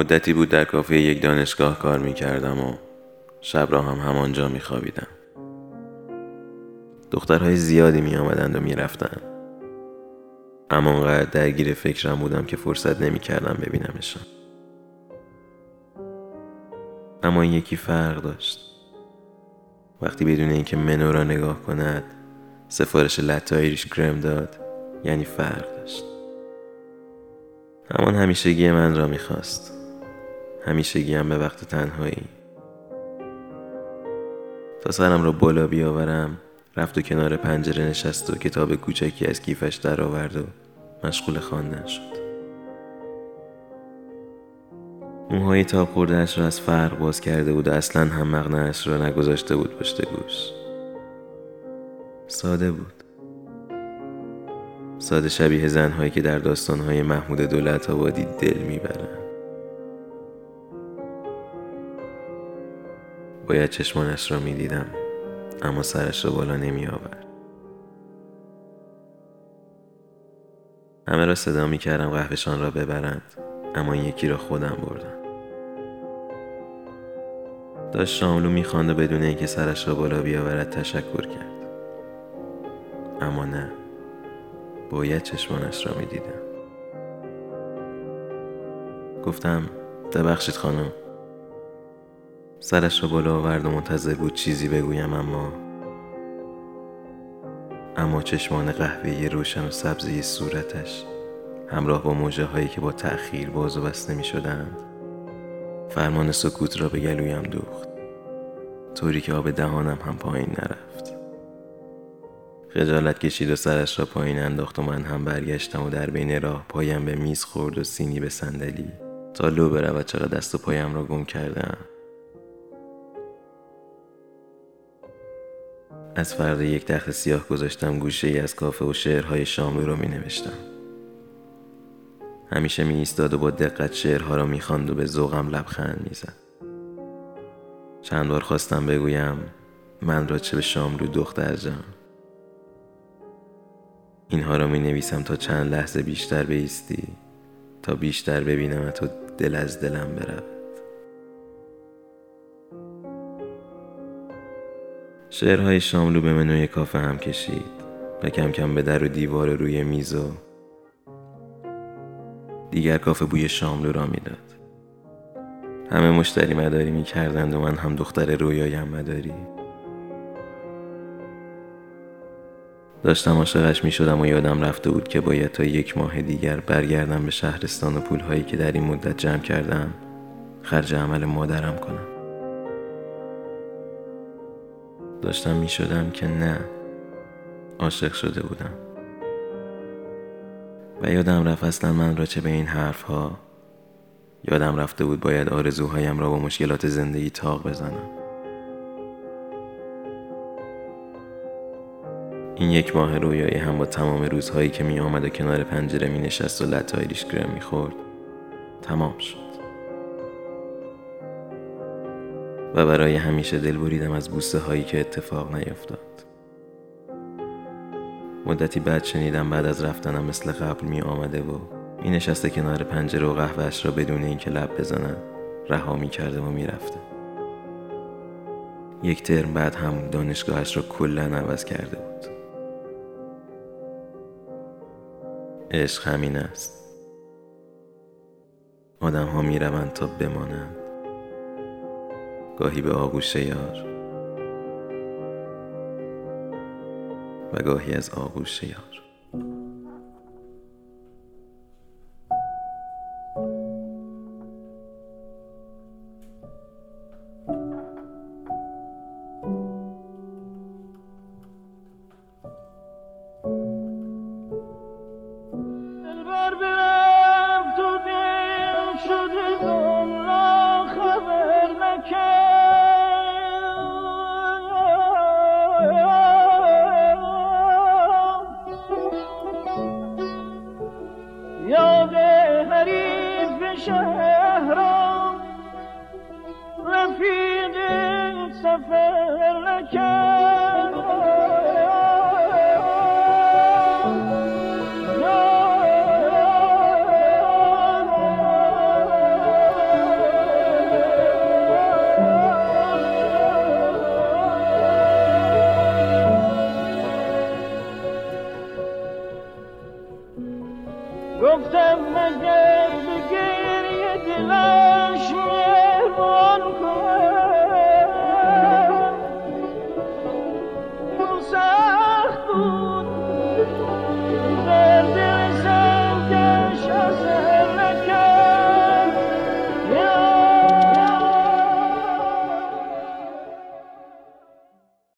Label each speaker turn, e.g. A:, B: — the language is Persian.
A: مدتی بود در کافه یک دانشگاه کار می کردم و شب را هم همانجا می خوابیدم. دخترهای زیادی می آمدند و می رفتند. اما انقدر درگیر فکرم بودم که فرصت نمی کردم ببینمشان. اما این یکی فرق داشت. وقتی بدون اینکه منو را نگاه کند سفارش لطایریش گرم داد یعنی فرق داشت. همان همیشگی من را می‌خواست. همیشگی هم به وقت تنهایی. تا سرم را بالا بیاورم رفت و کنار پنجره نشست و کتاب کوچکی از کیفش درآورد و مشغول خواندن شد. موهای تاب خوردهاش را از فرق باز کرده بود و اصلا هم مغنهاش را نگذاشته بود پشت گوش. ساده بود. ساده شبیه زنهایی که در داستانهای محمود دولت آبادی دل می‌برند. باید چشمانش را می‌دیدم اما سرش را بالا نمی آورد. همه را صدا می کردم قهوهشان را ببرند اما یکی را خودم بردم. داشت شاملو می‌خواند و بدون اینکه سرش را بالا بیاورد تشکر کرد. اما نه باید چشمانش را می‌دیدم. گفتم ببخشید خانم. سرش را بالا آورد و منتظر بود چیزی بگویم اما اما چشمان قهوه‌ای روشن و سبزی صورتش همراه با موجه هایی که با تأخیر باز و بسته می شدند فرمان سکوت را به گلویم دوخت. طوری که آب دهانم هم پایین نرفت. خجالت کشید و سرش را پایین انداخت و من هم برگشتم و در بین راه پایم به میز خورد و سینی به صندلی تا لو برود چقدر دست و پایم را گم کردم. از فردا یک تخت سیاه گذاشتم گوشه ای از کافه و شعرهای شاملو رو می نوشتم همیشه می ایستاد و با دقت شعرها را می و به ذوقم لبخند می زد چند بار خواستم بگویم من را چه به شاملو دختر جان. اینها را می نویسم تا چند لحظه بیشتر بیستی تا بیشتر ببینم تو دل از دلم برود شعرهای شاملو به منوی کافه هم کشید و کم کم به در و دیوار روی میز و دیگر کافه بوی شاملو را می‌داد. همه مشتری مداری می کردند و من هم دختر رویایم مداری. داشتم عاشقش می شدم و یادم رفته بود که باید تا یک ماه دیگر برگردم به شهرستان و پولهایی که در این مدت جمع کردم خرج عمل مادرم کنم. داشتم می شدم که نه عاشق شده بودم. و یادم رفت اصلا من را چه به این حرف ها یادم رفته بود باید آرزوهایم را با مشکلات زندگی تاق بزنم. این یک ماه رویایی هم با تمام روزهایی که می آمد و کنار پنجره می نشست و لطایریش گرم می خورد تمام شد. و برای همیشه دل بریدم از بوسه هایی که اتفاق نیفتاد. مدتی بعد شنیدم بعد از رفتنم مثل قبل می آمده و می نشسته کنار پنجره و قهوهش را بدون اینکه لب بزنم رها می کرده و می رفته. یک ترم بعد هم دانشگاهش را کلا عوض کرده بود. عشق همین است. آدم ها می روند تا بمانند. گاهی به آغوش یار و گاهی از آغوش یار
B: شاد حریف شهرم رفیق سفر نکرد.